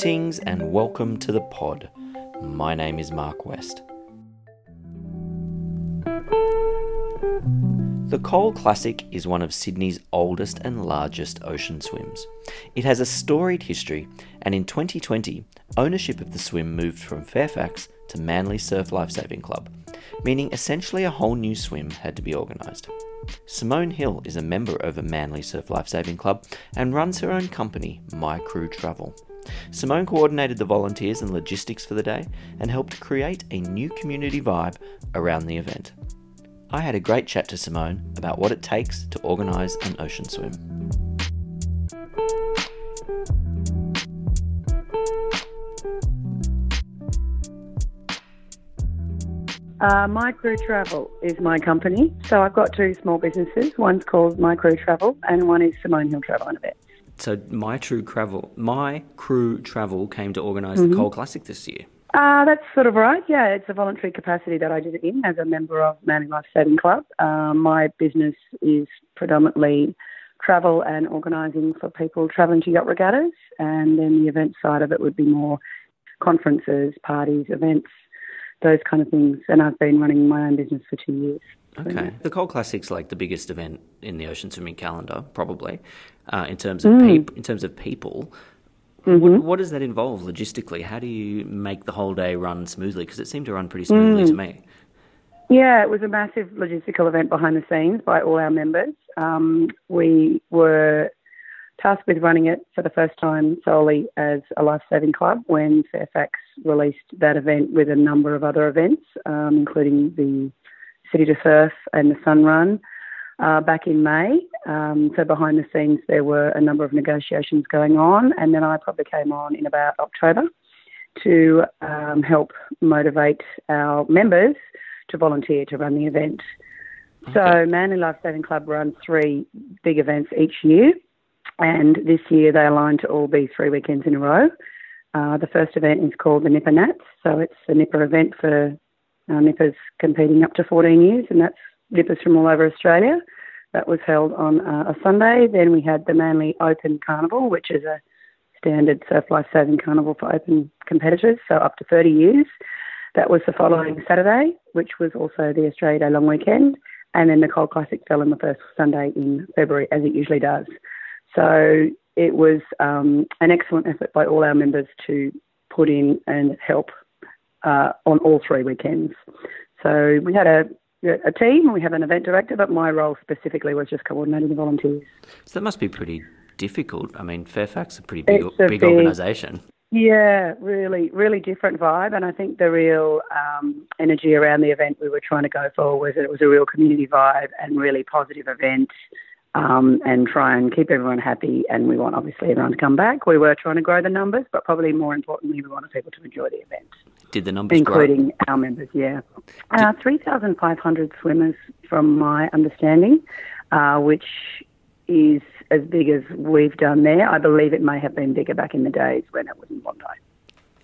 Greetings and welcome to the pod. My name is Mark West. The Cole Classic is one of Sydney's oldest and largest ocean swims. It has a storied history, and in 2020, ownership of the swim moved from Fairfax to Manly Surf Lifesaving Club, meaning essentially a whole new swim had to be organised. Simone Hill is a member of Manly Surf Lifesaving Club and runs her own company, My Crew Travel. Simone coordinated the volunteers and logistics for the day and helped create a new community vibe around the event. I had a great chat to Simone about what it takes to organise an ocean swim. Uh, Travel is my company. So I've got two small businesses. One's called My Crew Travel, and one is Simone Hill Travel and Events. So my true travel, my crew travel came to organise mm-hmm. the Cole Classic this year. Uh, that's sort of right. Yeah, it's a voluntary capacity that I did it in as a member of Manly Life Saving Club. Uh, my business is predominantly travel and organising for people travelling to yacht regattas, and then the event side of it would be more conferences, parties, events, those kind of things. And I've been running my own business for two years. Okay. The Cole Classic's like the biggest event in the ocean swimming calendar, probably, uh, in terms of mm. pe- in terms of people. Mm-hmm. What, what, does that involve logistically? How do you make the whole day run smoothly? Because it seemed to run pretty smoothly mm. to me. Yeah, it was a massive logistical event behind the scenes by all our members. Um, we were tasked with running it for the first time solely as a life saving club when Fairfax released that event with a number of other events, um, including the City to Surf and the Sun Run uh, back in May. Um, so behind the scenes, there were a number of negotiations going on, and then I probably came on in about October to um, help motivate our members to volunteer to run the event. Okay. So Manly Life Saving Club runs three big events each year, and this year they aligned to all be three weekends in a row. Uh, the first event is called the Nipper Nats, so it's a Nipper event for uh, Nippers competing up to 14 years, and that's Nippers from all over Australia. That was held on uh, a Sunday. Then we had the Manly Open Carnival, which is a standard surf life saving carnival for open competitors, so up to 30 years. That was the following Saturday, which was also the Australia Day long weekend. And then the Cole Classic fell on the first Sunday in February, as it usually does. So it was um, an excellent effort by all our members to put in and help uh, on all three weekends. So we had a a team. We have an event director, but my role specifically was just coordinating the volunteers. So that must be pretty difficult. I mean, Fairfax is a pretty big, a big, big organisation. Yeah, really, really different vibe. And I think the real um, energy around the event we were trying to go for was that it was a real community vibe and really positive event um, and try and keep everyone happy. And we want, obviously, everyone to come back. We were trying to grow the numbers, but probably more importantly, we wanted people to enjoy the event. Did the numbers including grow? our members? Yeah, uh, three thousand five hundred swimmers, from my understanding, uh, which is as big as we've done there. I believe it may have been bigger back in the days when it was in Bondi.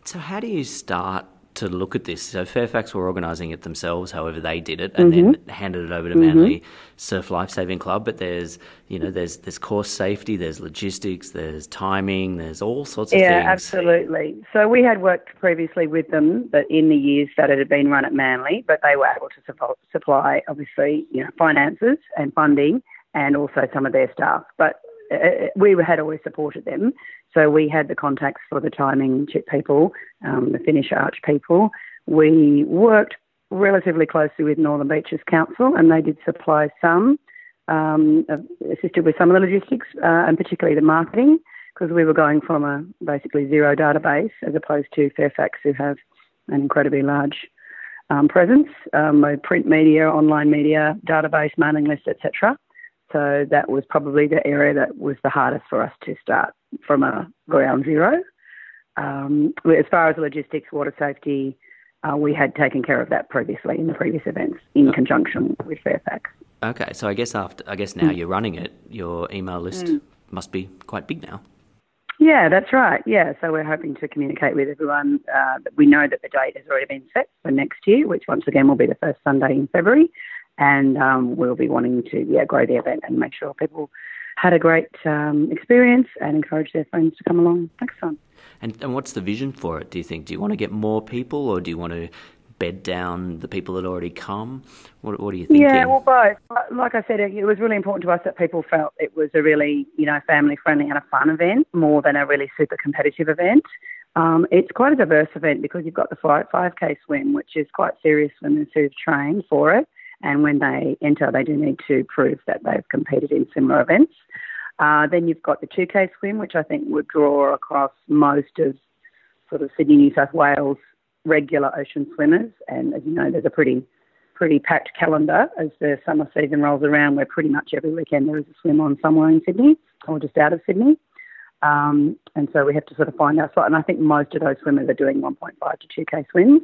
So, how do you start to look at this. So Fairfax were organising it themselves, however they did it, and mm-hmm. then handed it over to Manly mm-hmm. Surf Lifesaving Club. But there's you know there's there's course safety, there's logistics, there's timing, there's all sorts of yeah, things. Yeah, absolutely. So we had worked previously with them, but in the years that it had been run at Manly, but they were able to supply obviously you know finances and funding and also some of their staff. But we had always supported them. So we had the contacts for the timing chip people, um, the finish arch people. We worked relatively closely with Northern Beaches Council, and they did supply some, um, assisted with some of the logistics uh, and particularly the marketing, because we were going from a basically zero database as opposed to Fairfax, who have an incredibly large um, presence, um, print media, online media, database, mailing list, etc. So that was probably the area that was the hardest for us to start from a ground zero. Um, as far as logistics, water safety, uh, we had taken care of that previously in the previous events in conjunction with Fairfax. Okay, so I guess after I guess now mm. you're running it, your email list mm. must be quite big now. Yeah, that's right. Yeah, so we're hoping to communicate with everyone. Uh, we know that the date has already been set for next year, which once again will be the first Sunday in February and um, we'll be wanting to yeah grow the event and make sure people had a great um, experience and encourage their friends to come along next time. And, and what's the vision for it? Do you think? Do you want to get more people, or do you want to bed down the people that already come? What, what are you thinking? Yeah, well, both. Like I said, it was really important to us that people felt it was a really, you know, family friendly and a fun event more than a really super competitive event. Um, it's quite a diverse event because you've got the 5K swim, which is quite serious swimmers who've trained for it. And when they enter, they do need to prove that they've competed in similar events. Uh, then you've got the 2K swim, which I think would draw across most of sort of Sydney, New South Wales regular ocean swimmers. And as you know, there's a pretty pretty packed calendar as the summer season rolls around, where pretty much every weekend there is a swim on somewhere in Sydney or just out of Sydney. Um, and so we have to sort of find our slot. And I think most of those swimmers are doing 1.5 to 2K swims.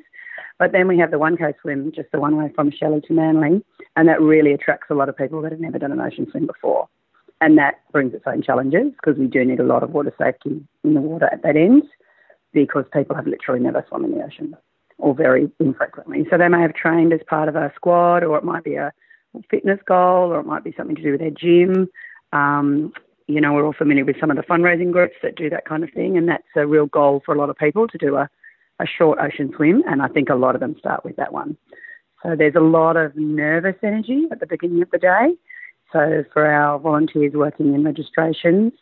But then we have the 1K swim, just the one way from Shelley to Manly, and that really attracts a lot of people that have never done an ocean swim before. And that brings its own challenges because we do need a lot of water safety in the water at that end because people have literally never swum in the ocean or very infrequently. So they may have trained as part of a squad or it might be a fitness goal or it might be something to do with their gym. Um, you know, we're all familiar with some of the fundraising groups that do that kind of thing, and that's a real goal for a lot of people to do a, a short ocean swim, and I think a lot of them start with that one. So there's a lot of nervous energy at the beginning of the day. So for our volunteers working in registrations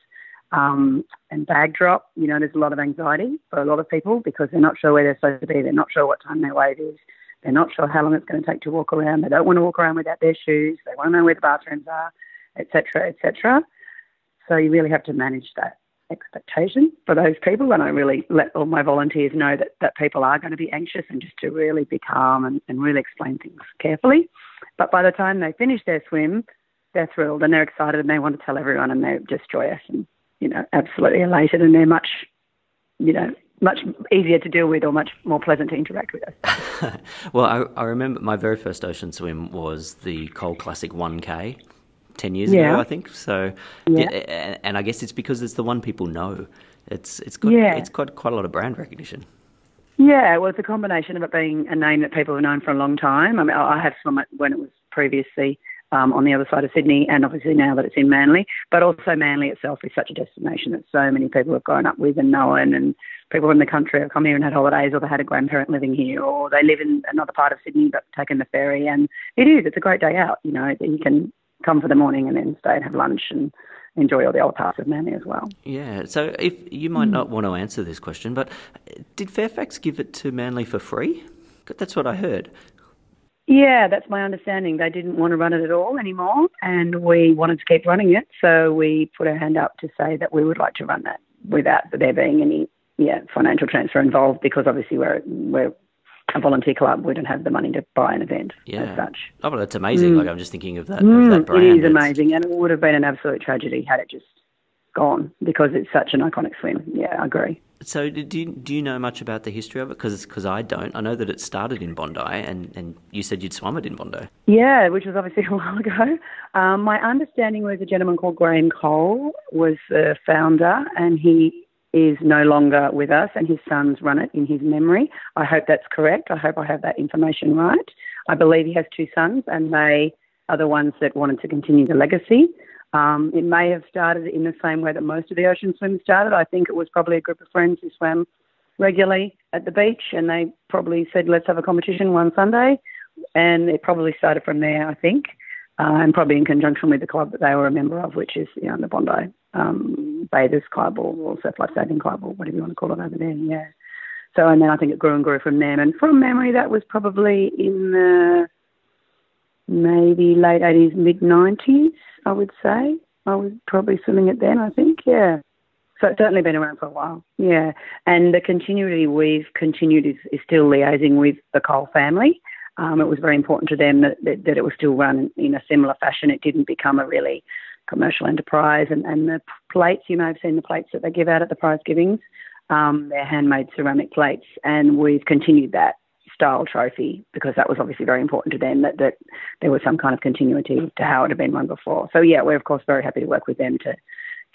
um, and bag drop, you know, there's a lot of anxiety for a lot of people because they're not sure where they're supposed to be. They're not sure what time their wave is. They're not sure how long it's going to take to walk around. They don't want to walk around without their shoes. They want to know where the bathrooms are, etc., etc. So you really have to manage that expectation for those people. And I really let all my volunteers know that, that people are going to be anxious and just to really be calm and, and really explain things carefully. But by the time they finish their swim, they're thrilled and they're excited and they want to tell everyone and they're just joyous and, you know, absolutely elated and they're much, you know, much easier to deal with or much more pleasant to interact with us. well, I, I remember my very first ocean swim was the Cole Classic 1K 10 years yeah. ago, I think. So, yeah. and I guess it's because it's the one people know. It's it's got yeah. it's got quite a lot of brand recognition. Yeah, well, it's a combination of it being a name that people have known for a long time. I mean, I have swum it when it was previously um, on the other side of Sydney, and obviously now that it's in Manly. But also, Manly itself is such a destination that so many people have grown up with and known, and people in the country have come here and had holidays, or they had a grandparent living here, or they live in another part of Sydney but taken the ferry. And it is, it's a great day out. You know, you can come for the morning and then stay and have lunch and enjoy all the other parts of Manly as well. Yeah. So if you might hmm. not want to answer this question, but uh, did Fairfax give it to Manly for free? That's what I heard. Yeah, that's my understanding. They didn't want to run it at all anymore, and we wanted to keep running it. So we put our hand up to say that we would like to run that without there being any yeah financial transfer involved, because obviously we're we're a volunteer club wouldn't have the money to buy an event yeah. as such. Oh, but that's amazing. Mm. Like I'm just thinking of that, mm, of that brand. It is amazing, and it would have been an absolute tragedy had it just gone because it's such an iconic swim. Yeah, I agree. So, do you, do you know much about the history of it? Because I don't. I know that it started in Bondi, and, and you said you'd swum it in Bondi. Yeah, which was obviously a while ago. Um, my understanding was a gentleman called Graham Cole was the founder, and he is no longer with us and his sons run it in his memory. I hope that's correct. I hope I have that information right. I believe he has two sons and they are the ones that wanted to continue the legacy. Um, it may have started in the same way that most of the ocean swims started. I think it was probably a group of friends who swam regularly at the beach and they probably said, let's have a competition one Sunday. And it probably started from there, I think, uh, and probably in conjunction with the club that they were a member of, which is you know, the Bondi um, Bathers Club or, or Surf Life Saving Club or whatever you want to call it over there. Yeah. So and then I think it grew and grew from there. And from memory, that was probably in the maybe late eighties, mid nineties. I would say I was probably swimming it then. I think. Yeah. So it's certainly been around for a while. Yeah. And the continuity we've continued is, is still liaising with the Cole family. Um, it was very important to them that, that, that, it was still run in a similar fashion. It didn't become a really commercial enterprise. And, and the plates, you may have seen the plates that they give out at the prize givings. Um, they're handmade ceramic plates, and we've continued that style trophy because that was obviously very important to them that, that there was some kind of continuity to how it had been run before. So, yeah, we're of course very happy to work with them to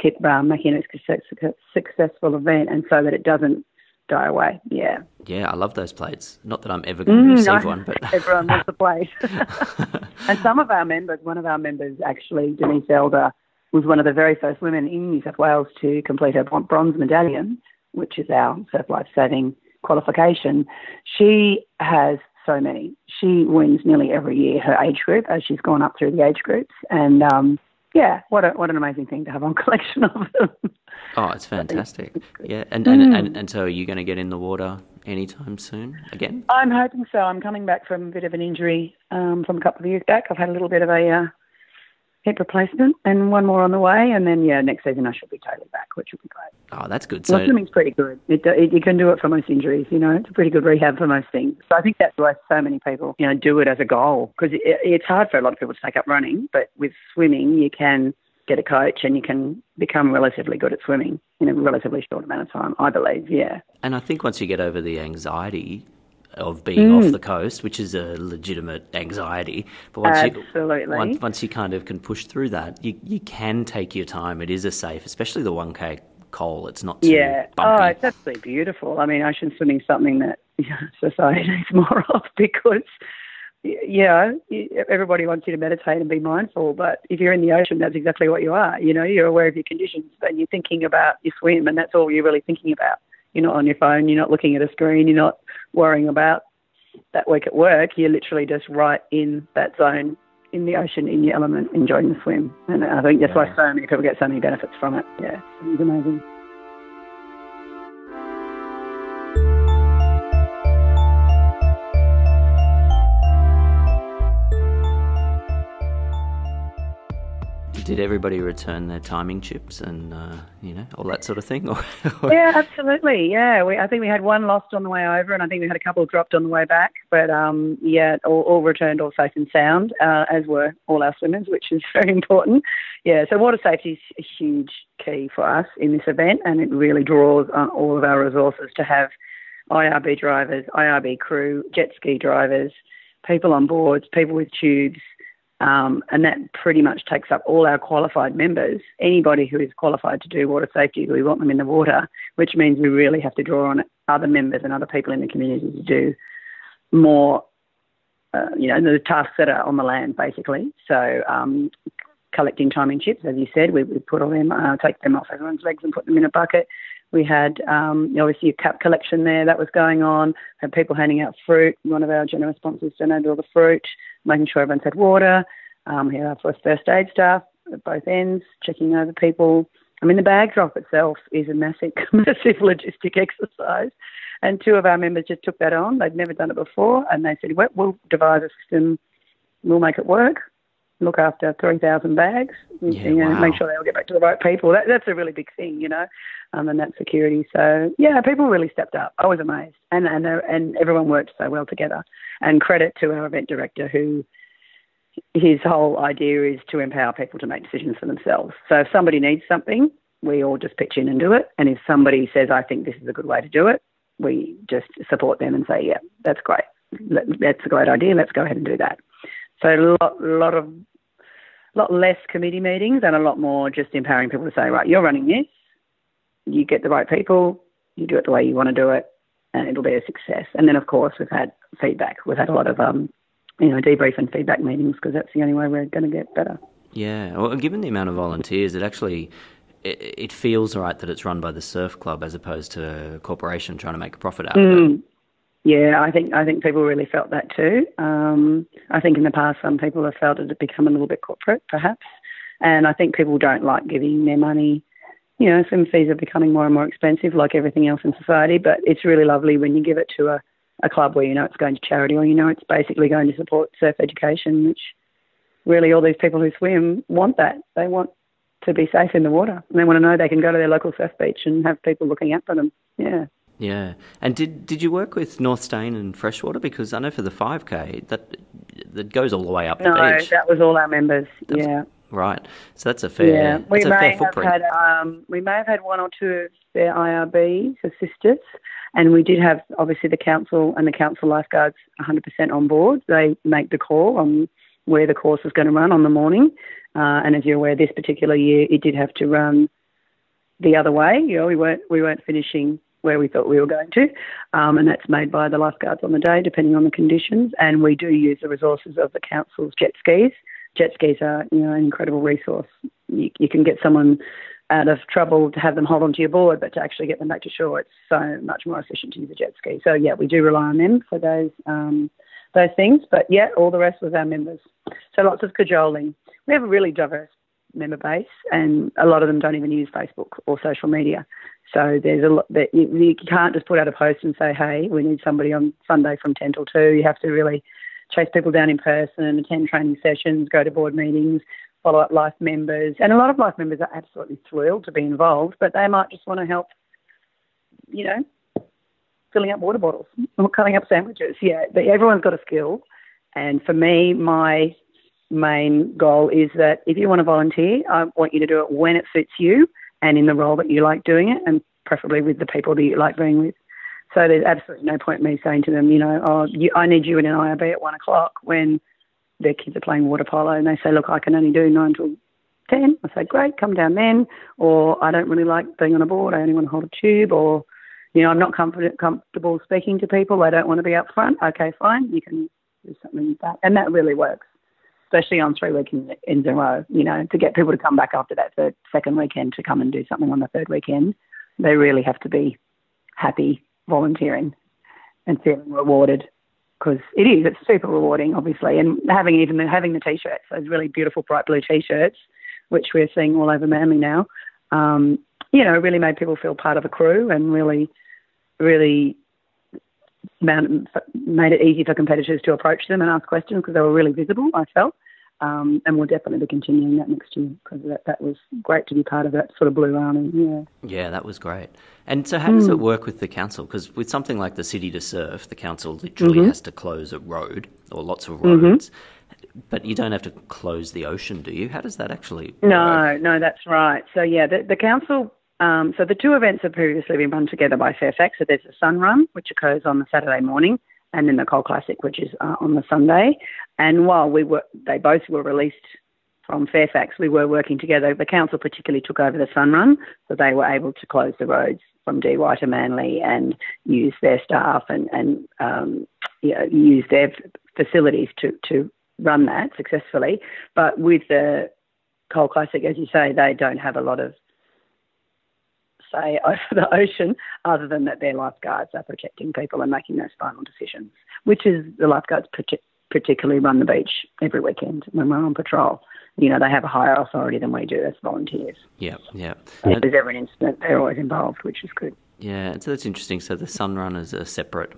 keep um, making it a successful event and so that it doesn't die away. Yeah. Yeah, I love those plates. Not that I'm ever going to Mm, receive no, one, but everyone wants a plate. and some of our members, one of our members actually, Denise Elder, was one of the very first women in New South Wales to complete her bronze medallion, which is our surf life saving qualification. She has so many. She wins nearly every year her age group as she's gone up through the age groups. And um, yeah, what a, what an amazing thing to have on collection of them. oh, it's fantastic. Yeah, and, Mm. and, and, and so are you going to get in the water anytime soon again? I'm hoping so. I'm coming back from a bit of an injury um, from a couple of years back. I've had a little bit of a uh, hip replacement and one more on the way. And then, yeah, next season I should be totally back, which will be great. Oh, that's good. well, So, swimming's pretty good. It, it, you can do it for most injuries, you know. It's a pretty good rehab for most things. So I think that's why so many people, you know, do it as a goal because it, it's hard for a lot of people to take up running, but with swimming you can get a coach and you can become relatively good at swimming in a relatively short amount of time, I believe, yeah. and I think once you get over the anxiety of being Mm. off the coast, which is a legitimate anxiety, but once Absolutely. you once, once you kind of can push through that, you you can take your time. It is a safe, especially the one k Cole. It's not too Yeah. bumpy. Oh, it's absolutely beautiful. I mean, ocean swimming is something that society needs more of because, yeah, everybody wants you to meditate and be mindful. But if you're in the ocean, that's exactly what you are. You know, you're aware of your conditions and you're thinking about your swim, and that's all you're really thinking about. You're not on your phone. You're not looking at a screen. You're not worrying about that week at work. You're literally just right in that zone in the ocean, in your element, enjoying the swim. And I think that's why so many people get so many benefits from it. Yeah, it's amazing. Did everybody return their timing chips and uh, you know all that sort of thing? Yeah, absolutely. Yeah, we, I think we had one lost on the way over, and I think we had a couple dropped on the way back. But um, yeah, all, all returned all safe and sound, uh, as were all our swimmers, which is very important. Yeah, so water safety is a huge key for us in this event, and it really draws on all of our resources to have IRB drivers, IRB crew, jet ski drivers, people on boards, people with tubes. Um, and that pretty much takes up all our qualified members. Anybody who is qualified to do water safety, we want them in the water, which means we really have to draw on other members and other people in the community to do more, uh, you know, the tasks that are on the land, basically. So um, collecting timing chips, as you said, we, we put all them, uh, take them off everyone's legs and put them in a bucket. We had um, obviously a cup collection there that was going on. Had people handing out fruit. One of our generous sponsors donated all the fruit, making sure everyone's had water. Um, had our first first aid staff at both ends, checking over people. I mean, the bag drop itself is a massive, massive logistic exercise. And two of our members just took that on. They'd never done it before, and they said, well, "We'll devise a system. We'll make it work." Look after 3,000 bags, Yeah, you know, wow. make sure they all get back to the right people. That, that's a really big thing, you know, um, and that security. So, yeah, people really stepped up. I was amazed. And, and, uh, and everyone worked so well together. And credit to our event director who his whole idea is to empower people to make decisions for themselves. So if somebody needs something, we all just pitch in and do it. And if somebody says, I think this is a good way to do it, we just support them and say, yeah, that's great. That's a great idea. Let's go ahead and do that. So a lot, lot of, lot less committee meetings and a lot more just empowering people to say, right, you're running this. You get the right people. You do it the way you want to do it, and it'll be a success. And then, of course, we've had feedback. We've had a lot of, um, you know, debrief and feedback meetings because that's the only way we're going to get better. Yeah, well, given the amount of volunteers, it actually it, it feels right that it's run by the surf club as opposed to a corporation trying to make a profit out of it. Yeah, I think I think people really felt that too. Um, I think in the past some people have felt it had become a little bit corporate, perhaps, and I think people don't like giving their money. You know, swim fees are becoming more and more expensive, like everything else in society. But it's really lovely when you give it to a, a club where you know it's going to charity, or you know it's basically going to support surf education, which really all these people who swim want that. They want to be safe in the water, and they want to know they can go to their local surf beach and have people looking out for them. Yeah. Yeah, and did did you work with North Steyne and Freshwater? Because I know for the five k that that goes all the way up No, the beach, No, that was all our members. yeah. right? So that's a fair Yeah, we that's a may fair have footprint. had um, we may have had one or two of their IRBs assistants, and we did have obviously the council and the council lifeguards 100% on board. They make the call on where the course is going to run on the morning, uh, and as you're aware, this particular year it did have to run the other way. You know, we weren't we weren't finishing where we thought we were going to, um, and that's made by the lifeguards on the day, depending on the conditions. And we do use the resources of the council's jet skis. Jet skis are, you know, an incredible resource. You, you can get someone out of trouble to have them hold onto your board, but to actually get them back to shore, it's so much more efficient to use a jet ski. So yeah, we do rely on them for those um, those things. But yeah, all the rest was our members. So lots of cajoling. We have a really diverse member base, and a lot of them don't even use Facebook or social media. So there's a lot that you, you can't just put out a post and say, "Hey, we need somebody on Sunday from ten till 2. You have to really chase people down in person, attend training sessions, go to board meetings, follow up life members. And a lot of life members are absolutely thrilled to be involved, but they might just want to help, you know, filling up water bottles or cutting up sandwiches. Yeah, but everyone's got a skill. And for me, my main goal is that if you want to volunteer, I want you to do it when it suits you and in the role that you like doing it, and preferably with the people that you like being with. So there's absolutely no point in me saying to them, you know, oh, you, I need you in an IRB at one o'clock when their kids are playing water polo and they say, look, I can only do nine till 10. I say, great, come down then. Or I don't really like being on a board. I only want to hold a tube. Or, you know, I'm not comfort- comfortable speaking to people. I don't want to be up front. Okay, fine. You can do something like that. And that really works, especially on three weekends in a row, you know, to get people to come back after that third, second weekend to come and do something on the third weekend. They really have to be happy volunteering and feeling rewarded because it is. It's super rewarding, obviously, and having even the, having the t-shirts, those really beautiful bright blue t-shirts, which we're seeing all over Manly now. Um, you know, really made people feel part of a crew and really, really made it easy for competitors to approach them and ask questions because they were really visible. I felt. Um, and we'll definitely be continuing that next year because that, that was great to be part of that sort of blue army. Yeah. Yeah, that was great. And so, how does mm. it work with the council? Because with something like the City to Surf, the council literally mm-hmm. has to close a road or lots of mm-hmm. roads. Mm-hmm. But you don't have to close the ocean, do you? How does that actually work? No, no, that's right. So, yeah, the, the council um, so the two events have previously been run together by Fairfax. So there's a Sun Run, which occurs on the Saturday morning, and then the Cole Classic, which is uh, on the Sunday. And while we were, they both were released from Fairfax, we were working together. The council particularly took over the Sun Run, so they were able to close the roads from Dee Why to Manly and use their staff and, and um, you know, use their facilities to, to run that successfully. But with the Cole Classic, as you say, they don't have a lot of say over the ocean, other than that their lifeguards are protecting people and making those final decisions, which is the lifeguards particularly run the beach every weekend when we're on patrol. You know, they have a higher authority than we do as volunteers. Yeah, yeah. if there's ever an incident, they're always involved, which is good. Yeah, and so that's interesting. So the Sun Run is a separate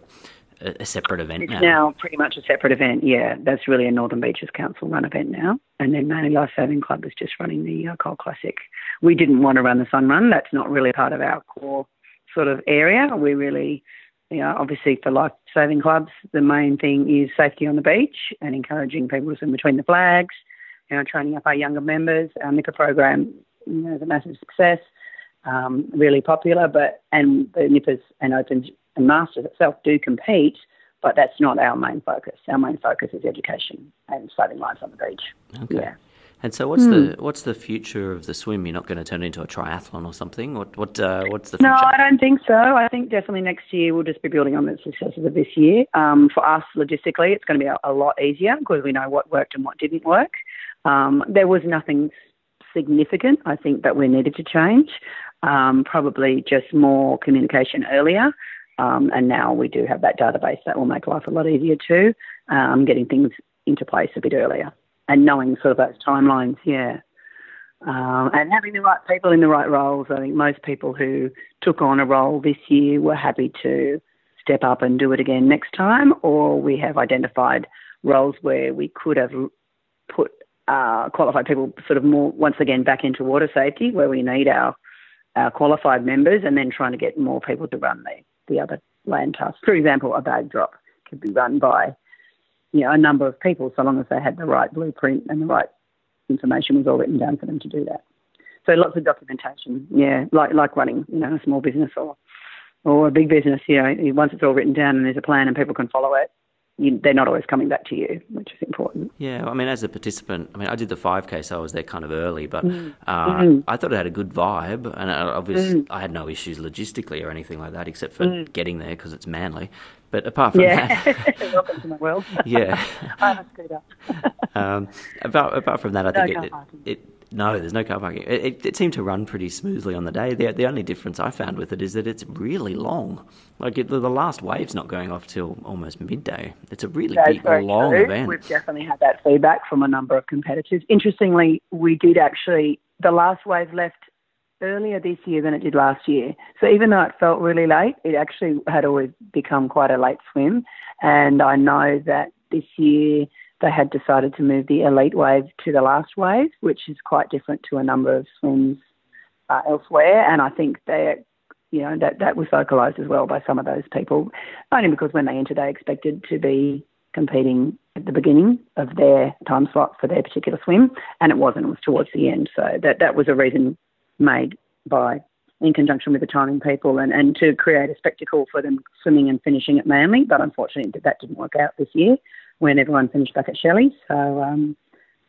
a separate event it's now. now pretty much a separate event. Yeah, that's really a Northern Beaches Council run event now, and then Manly Life Saving Club is just running the uh, Cole Classic. We didn't want to run the Sun Run. That's not really part of our core sort of area. We really, you know, obviously for life saving clubs, the main thing is safety on the beach and encouraging people to swim between the flags. You know, training up our younger members. Our Nipper program, you know, is a massive success. Um, really popular, but and the nippers and opens and Masters itself do compete, but that's not our main focus. Our main focus is education and saving lives on the beach. Okay. Yeah. And so, what's mm. the what's the future of the swim? You're not going to turn it into a triathlon or something. What what uh, what's the future? No, I don't think so. I think definitely next year we'll just be building on the successes of this year. Um, for us, logistically, it's going to be a, a, lot easier because we know what worked and what didn't work. Um, there was nothing significant, I think, that we needed to change. Um, probably just more communication earlier. Um, and now we do have that database that will make life a lot easier too, um, getting things into place a bit earlier and knowing sort of those timelines, yeah. Um, and having the right people in the right roles. I think most people who took on a role this year were happy to step up and do it again next time, or we have identified roles where we could have put uh, qualified people sort of more once again back into water safety, where we need our, our qualified members, and then trying to get more people to run the the other land tasks. For example, a bag drop could be run by you know, a number of people so long as they had the right blueprint and the right information was all written down for them to do that. So lots of documentation, yeah, like like running, you know, a small business or or a big business. You know, once it's all written down and there's a plan and people can follow it, you, they're not always coming back to you, which is important. Yeah, I mean, as a participant, I mean, I did the 5K, so I was there kind of early, but mm. Uh, mm. I thought it had a good vibe, and uh, obviously mm. I had no issues logistically or anything like that, except for mm. getting there because it's manly. But apart from yeah. that, welcome to my world. yeah, I'm a scooter. um, apart, apart from that, I think no it, it, it no, there's no car parking. It, it, it, seemed to run pretty smoothly on the day. The, the only difference I found with it is that it's really long. Like it, the, the last wave's not going off till almost midday. It's a really big, long true. event. We've definitely had that feedback from a number of competitors. Interestingly, we did actually, the last wave left earlier this year than it did last year. So even though it felt really late, it actually had always become quite a late swim. And I know that this year they had decided to move the elite wave to the last wave, which is quite different to a number of swims uh, elsewhere. And I think they, you know, that that was vocalised as well by some of those people, only because when they entered, they expected to be competing at the beginning of their time slot for their particular swim, and it wasn't. It was towards the end. So that that was a reason made by in conjunction with the timing people and, and to create a spectacle for them swimming and finishing at Manly. But unfortunately, that didn't work out this year when everyone finished back at Shelley. So um,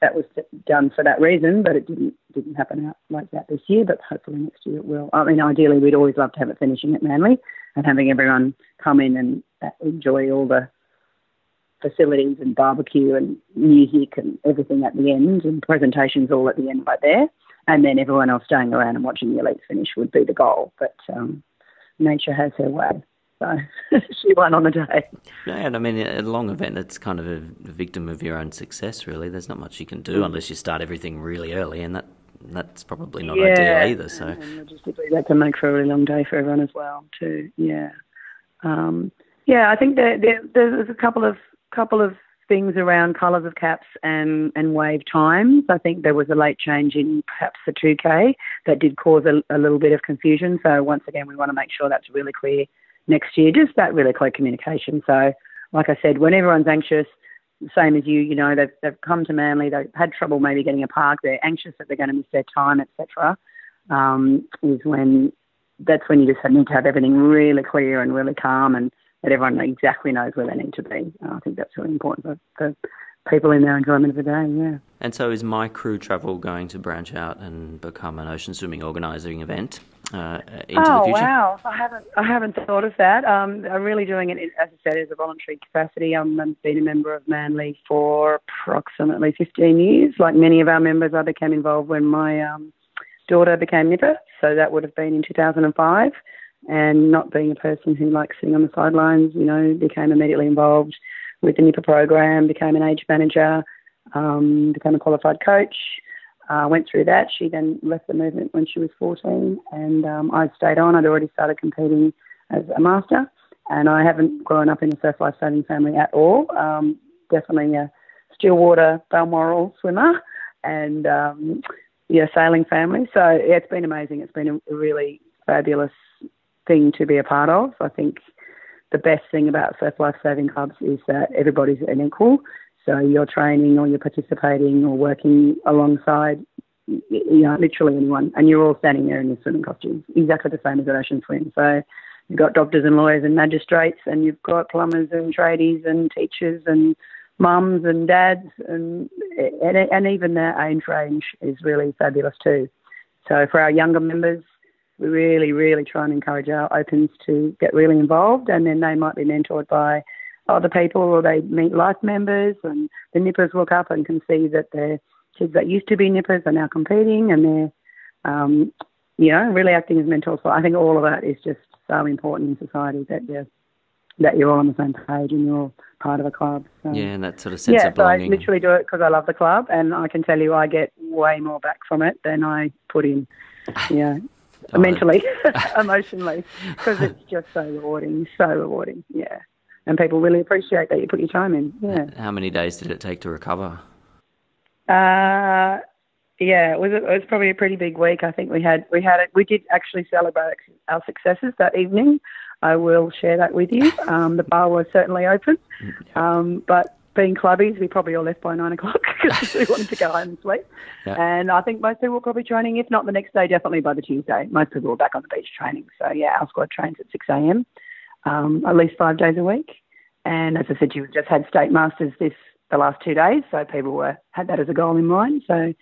that was done for that reason, but it didn't didn't happen out like that this year. But hopefully next year it will. I mean, ideally we'd always love to have it finishing at Manly and having everyone come in and enjoy all the facilities and barbecue and music and everything at the end and presentations all at the end right there. And then everyone else staying around and watching the elites finish would be the goal. But um, nature has her way. So she won on the day. Yeah, and I mean, a long event, that's kind of a victim of your own success, really. There's not much you can do mm. unless you start everything really early, and that that's probably not yeah, ideal either. So, and, and logistically, that can make for a really long day for everyone as well, too. Yeah, um, yeah. I think there, there, there's a couple of couple of things around colours of caps and, and wave times. I think there was a late change in perhaps the 2K that did cause a, a little bit of confusion. So once again, we want to make sure that's really clear next year, just that really clear communication. So, like I said, when everyone's anxious, same as you, you know, they've, they've come to Manly, they've had trouble maybe getting a park, they're anxious that they're going to miss their time, etc. Um, is when that's when you just need to have everything really clear and really calm and that everyone exactly knows where they need to be. I think that's really important for, for people in their enjoyment of the day, yeah. And so is My Crew Travel going to branch out and become an ocean swimming organising event? Uh, into oh, the future? wow! I haven't I haven't thought of that. Um, I'm really doing it, as I said, as a voluntary capacity. I'm, I've been a member of Manly for approximately 15 years. Like many of our members, I became involved when my um, daughter became nipper, so that would have been in 2005. And not being a person who likes sitting on the sidelines, you know, became immediately involved with the nipper program, became an age manager, um, became a qualified coach uh, went through that. She then left the movement when she was 14, and um, I stayed on. I'd already started competing as a master, and I haven't grown up in a surf life saving family at all. Um, definitely a Stillwater Balmoral swimmer, and um, yeah, sailing family. So yeah, it's been amazing. It's been a really fabulous thing to be a part of. I think the best thing about surf life saving clubs is that everybody's an equal so you're training or you're participating or working alongside, you know, literally anyone, and you're all standing there in your swimming costumes, exactly the same as an ocean swim. So you've got doctors and lawyers and magistrates, and you've got plumbers and tradies and teachers and mums and dads, and and, and even their age range is really fabulous too. So for our younger members, we really, really try and encourage our opens to get really involved, and then they might be mentored by other people or they meet life members and the nippers look up and can see that their kids that used to be nippers are now competing and they're, um, you know, really acting as mentors. So I think all of that is just so important in society that you're, that you're all on the same page and you're all part of a club. So, yeah, and that sort of sense yeah, of belonging. so I literally do it because I love the club and I can tell you I get way more back from it than I put in. Yeah. mentally, emotionally, because it's just so rewarding, so rewarding. Yeah and people really appreciate that you put your time in. Yeah. How many days did it take to recover? Uh, yeah, it was it was probably a pretty big week. I think we had we had it. We did actually celebrate our successes that evening. I will share that with you. Um, the bar was certainly open, um, but being clubbies, we probably all left by nine o'clock because we wanted to go home and sleep. Yeah. And I think most people were probably training, if not the next day, definitely by the Tuesday. Most people were back on the beach training. So yeah, our squad trains at six a.m um, at least five days a week. And as I said, you just had state masters this the last two days, so people were had that as a goal in mind. So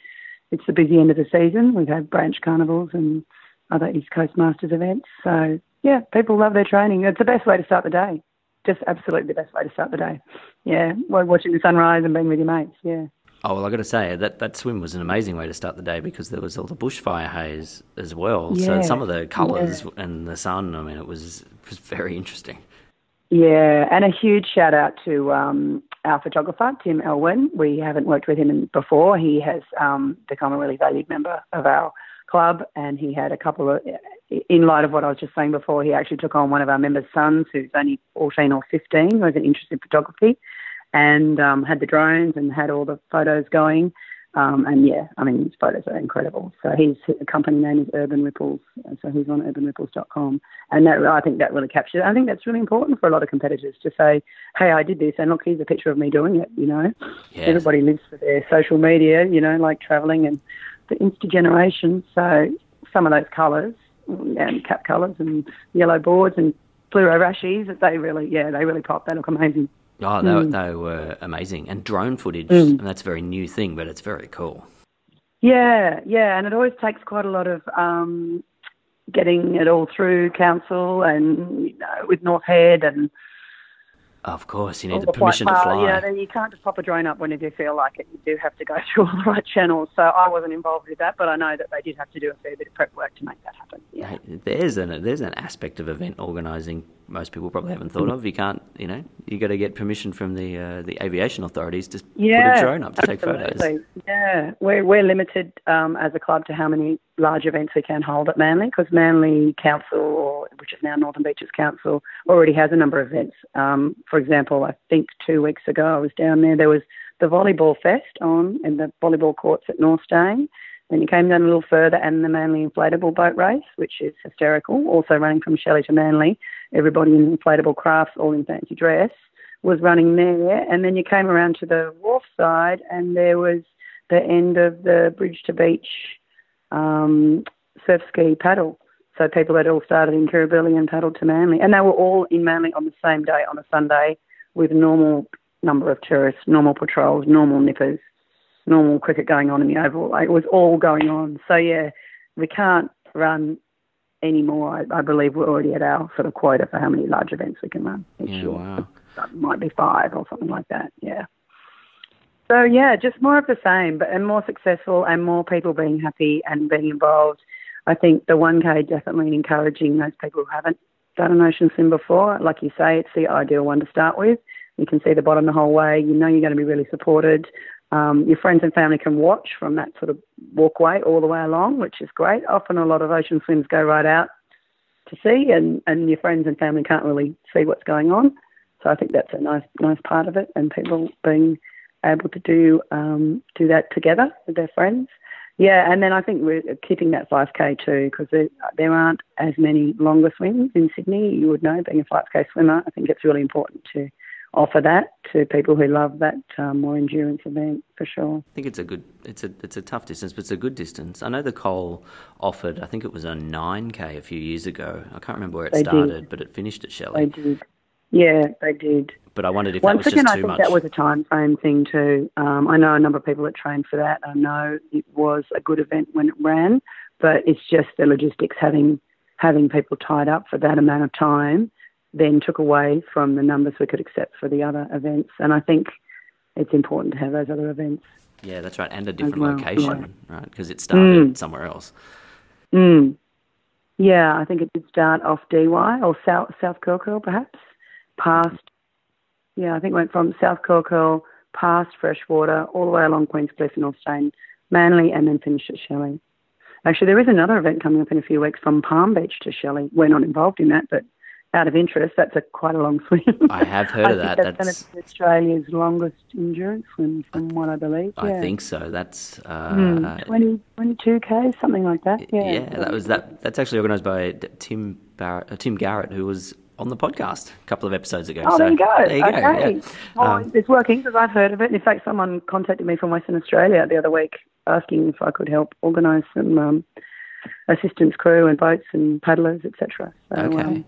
it's the busy end of the season. We've had branch carnivals and other East Coast Masters events. So yeah, people love their training. It's the best way to start the day. Just absolutely the best way to start the day. Yeah, watching the sunrise and being with your mates. Yeah. Oh well, I got to say that that swim was an amazing way to start the day because there was all the bushfire haze as well. Yeah. So some of the colours yeah. and the sun. I mean, it was it was very interesting. Yeah, and a huge shout out to um, our photographer Tim Elwin. We haven't worked with him before. He has um, become a really valued member of our club, and he had a couple of. In light of what I was just saying before, he actually took on one of our members' sons, who's only 14 or 15, who has an interest in photography and um, had the drones and had all the photos going. Um, and yeah, I mean, his photos are incredible. So his company name is Urban Ripples. So he's on urbanripples.com. And that, I think that really captures it. I think that's really important for a lot of competitors to say, hey, I did this. And look, here's a picture of me doing it, you know. Yes. Everybody lives for their social media, you know, like traveling and the Insta generation. So some of those colours, and cap colours and yellow boards and fluoro rashies, that they really, yeah, they really pop. They look amazing. Oh, they, mm. they were amazing. And drone footage, mm. and that's a very new thing, but it's very cool. Yeah, yeah, and it always takes quite a lot of um, getting it all through council and you know, with North Head and of course, you need the, permission to fly. Yeah, then you can't just pop a drone up whenever you feel like it. You do have to go through all the right channels. So I wasn't involved with that, but I know that they did have to do a fair bit of prep work to make that happen. Yeah. There's an there's an aspect of event organising most people probably haven't thought of. You can't, you know, you got to get permission from the uh, the aviation authorities to yeah, put a drone up to absolutely. take photos. Yeah, we're we're limited um, as a club to how many large events we can hold at Manly because Manly Council, or which is now Northern Beaches Council, already has a number of events. Um, for example, I think two weeks ago I was down there. There was the volleyball fest on in the volleyball courts at North Steyne. Then you came down a little further and the Manly inflatable boat race, which is hysterical, also running from Shelley to Manly. Everybody in inflatable crafts, all in fancy dress, was running there. And then you came around to the wharf side and there was the end of the bridge to beach um, surf ski paddle. So people had all started in Kirribilli and paddled to Manly. And they were all in Manly on the same day, on a Sunday, with normal number of tourists, normal patrols, normal nippers normal cricket going on in the Oval. It was all going on. So yeah, we can't run anymore. I, I believe we're already at our sort of quota for how many large events we can run each yeah, year. Wow. That might be five or something like that. Yeah. So yeah, just more of the same, but and more successful and more people being happy and being involved. I think the 1K definitely encouraging those people who haven't done an ocean swim before. Like you say, it's the ideal one to start with. You can see the bottom the whole way. You know you're going to be really supported. Um, your friends and family can watch from that sort of walkway all the way along, which is great. Often a lot of ocean swims go right out to sea, and, and your friends and family can't really see what's going on. So I think that's a nice nice part of it, and people being able to do um, do that together with their friends. Yeah, and then I think we're keeping that 5K too because there, there aren't as many longer swims in Sydney. You would know, being a 5K swimmer, I think it's really important to offer that to people who love that um, more endurance event for sure. I think it's a good, it's a it's a tough distance, but it's a good distance. I know the Cole offered, I think it was a nine k a few years ago. I can't remember where it they started, did. but it finished at Shelley. They did, yeah, they did. But I wondered if Once that was again, just I too think much. that was a time frame thing too. Um, I know a number of people that trained for that. I know it was a good event when it ran, but it's just the logistics having having people tied up for that amount of time then took away from the numbers we could accept for the other events. And I think it's important to have those other events. Yeah, that's right, and a different well, location, yeah. right? Because it started mm. somewhere else. Mm. Yeah, I think it did start off Dee Why or South South Curl perhaps, past. Yeah, I think it went from South Curl past Freshwater all the way along Queenscliff and North Steyne, Manly, and then finished at Shelley. Actually, there is another event coming up in a few weeks from Palm Beach to Shelley. We're not involved in that, but out of interest, that's a quite a long swim. I have heard of that. That's, that's Australia's longest endurance swim, from what I believe. I yeah. think so. That's uh, mm, 20, 22 k, something like that. Yeah, yeah. That was that. That's actually organised by Tim Barrett, uh, Tim Garrett, who was on the podcast a couple of episodes ago. Oh, so, there you go. There you okay. Go, yeah. Well, um, it's working because I've heard of it. In fact, someone contacted me from Western Australia the other week asking if I could help organise some um, assistance crew and boats and paddlers, etc. So, okay. Um,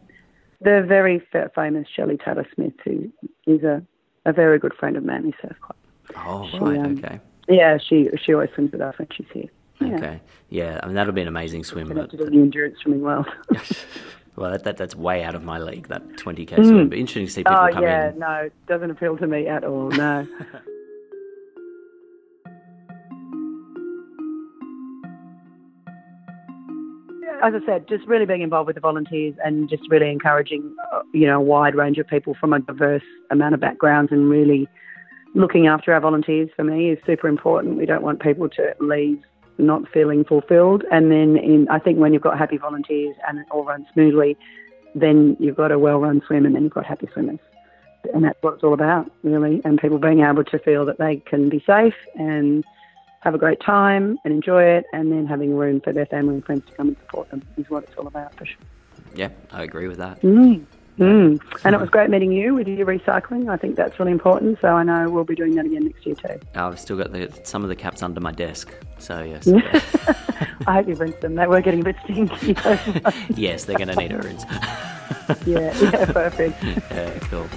The very famous Shelley Taylor Smith, who is a, a very good friend of Manly Surf Club. Oh, She, right, um, okay. Yeah, she she always swims with us when she's here. Yeah. Okay. Yeah, I mean, that'll be an amazing swim. But, the endurance swimming well. well, that, that, that's way out of my league, that 20k swim. But interesting to see people oh come yeah, in. no, doesn't appeal to me at all. No. As I said, just really being involved with the volunteers and just really encouraging, uh, you know, a wide range of people from a diverse amount of backgrounds and really looking after our volunteers for me is super important. We don't want people to leave not feeling fulfilled. And then in, I think when you've got happy volunteers and it all runs smoothly, then you've got a well-run swim and then you've got happy swimmers. And that's what it's all about, really. And people being able to feel that they can be safe and have a great time and enjoy it, and then having room for their family and friends to come and support them is what it's all about for sure. Yeah, I agree with that. Mm. Mm. And it was great meeting you with your recycling. I think that's really important. So I know we'll be doing that again next year too. I've still got the, some of the caps under my desk. So, yes. I hope you've rinsed them. They were getting a bit stinky. yes, they're going to need a rinse. yeah, yeah, perfect. yeah, cool.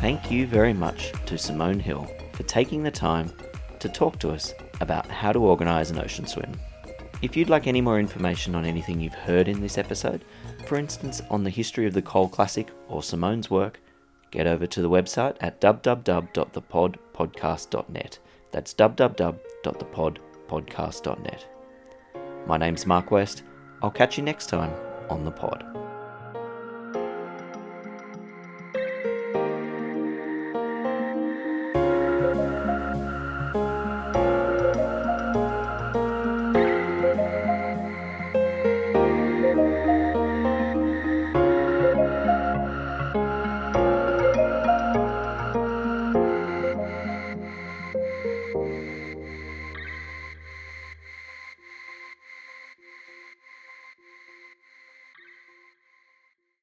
Thank you very much to Simone Hill for taking the time to talk to us about how to organise an ocean swim. If you'd like any more information on anything you've heard in this episode, for instance on the history of the Cole Classic or Simone's work, get over to the website at www.thepodpodcast.net. That's www.thepodpodcast.net. My name's Mark West. I'll catch you next time on the pod.